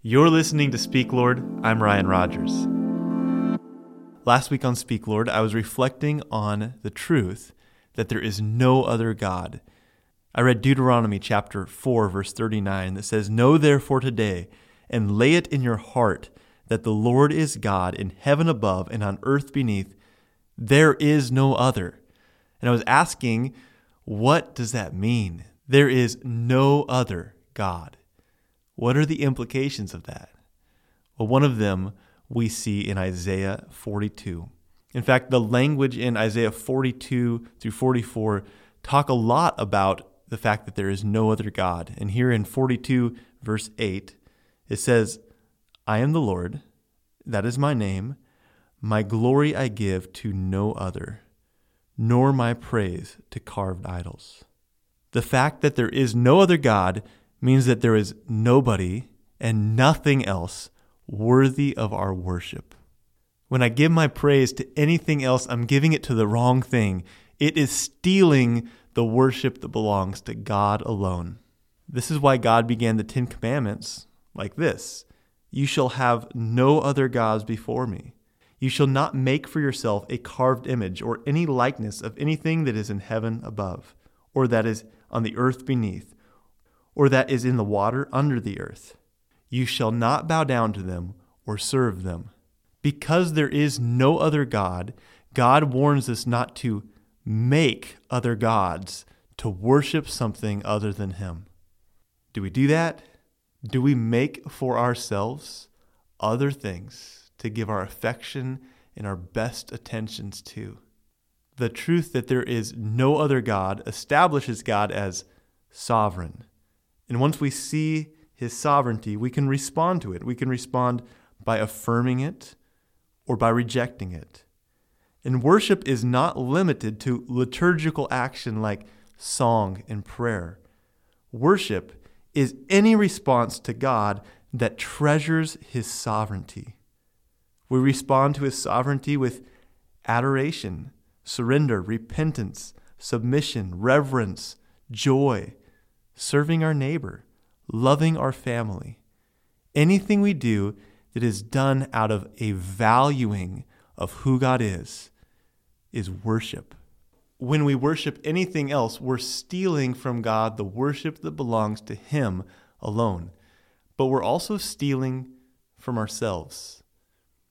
You're listening to Speak Lord. I'm Ryan Rogers. Last week on Speak Lord, I was reflecting on the truth that there is no other God. I read Deuteronomy chapter 4, verse 39, that says, Know therefore today, and lay it in your heart, that the Lord is God in heaven above and on earth beneath. There is no other. And I was asking, what does that mean? There is no other God. What are the implications of that? Well, one of them we see in Isaiah 42. In fact, the language in Isaiah 42 through 44 talk a lot about the fact that there is no other God. And here in 42, verse 8, it says, I am the Lord, that is my name. My glory I give to no other, nor my praise to carved idols. The fact that there is no other God means that there is nobody and nothing else worthy of our worship. When I give my praise to anything else, I'm giving it to the wrong thing. It is stealing the worship that belongs to God alone. This is why God began the Ten Commandments like this You shall have no other gods before me. You shall not make for yourself a carved image or any likeness of anything that is in heaven above, or that is on the earth beneath or that is in the water under the earth. You shall not bow down to them or serve them. Because there is no other God, God warns us not to make other gods, to worship something other than Him. Do we do that? Do we make for ourselves other things to give our affection and our best attentions to? The truth that there is no other God establishes God as sovereign and once we see his sovereignty, we can respond to it. We can respond by affirming it or by rejecting it. And worship is not limited to liturgical action like song and prayer. Worship is any response to God that treasures his sovereignty. We respond to his sovereignty with adoration, surrender, repentance, submission, reverence, joy, serving our neighbor, loving our family. Anything we do that is done out of a valuing of who God is, is worship. When we worship anything else, we're stealing from God the worship that belongs to Him alone. But we're also stealing from ourselves.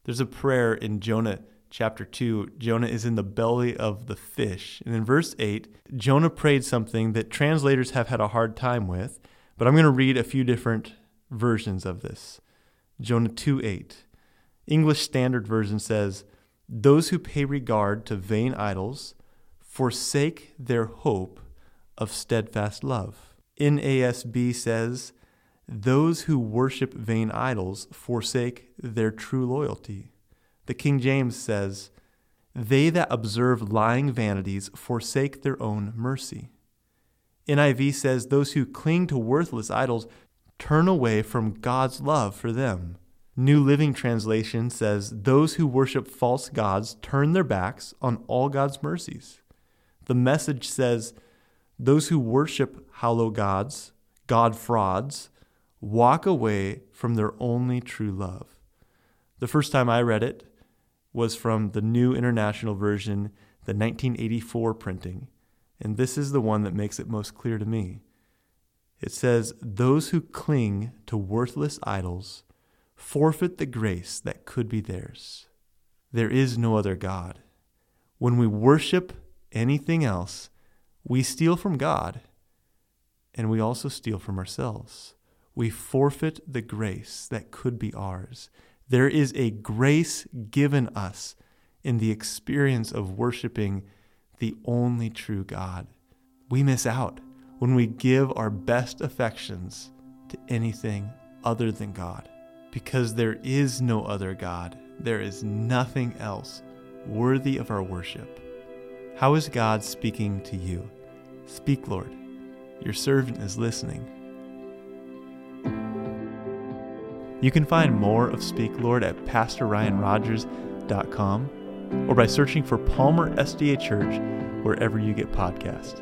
There's a prayer in Jonah chapter 2, Jonah is in the belly of the fish. And in verse 8, Jonah prayed something that translators have had a hard time with, but I'm going to read a few different versions of this. Jonah 2 8. English Standard Version says, Those who pay regard to vain idols forsake their hope of steadfast love. NASB says, Those who worship vain idols forsake their true loyalty. The King James says, They that observe lying vanities forsake their own mercy. NIV says, Those who cling to worthless idols turn away from God's love for them. New Living Translation says, Those who worship false gods turn their backs on all God's mercies. The message says, Those who worship hollow gods, God frauds, walk away from their only true love. The first time I read it, was from the New International Version, the 1984 printing, and this is the one that makes it most clear to me. It says, Those who cling to worthless idols forfeit the grace that could be theirs. There is no other God. When we worship anything else, we steal from God and we also steal from ourselves. We forfeit the grace that could be ours. There is a grace given us in the experience of worshiping the only true God. We miss out when we give our best affections to anything other than God. Because there is no other God, there is nothing else worthy of our worship. How is God speaking to you? Speak, Lord. Your servant is listening. You can find more of Speak Lord at PastorRyanRogers.com or by searching for Palmer SDA Church wherever you get podcasts.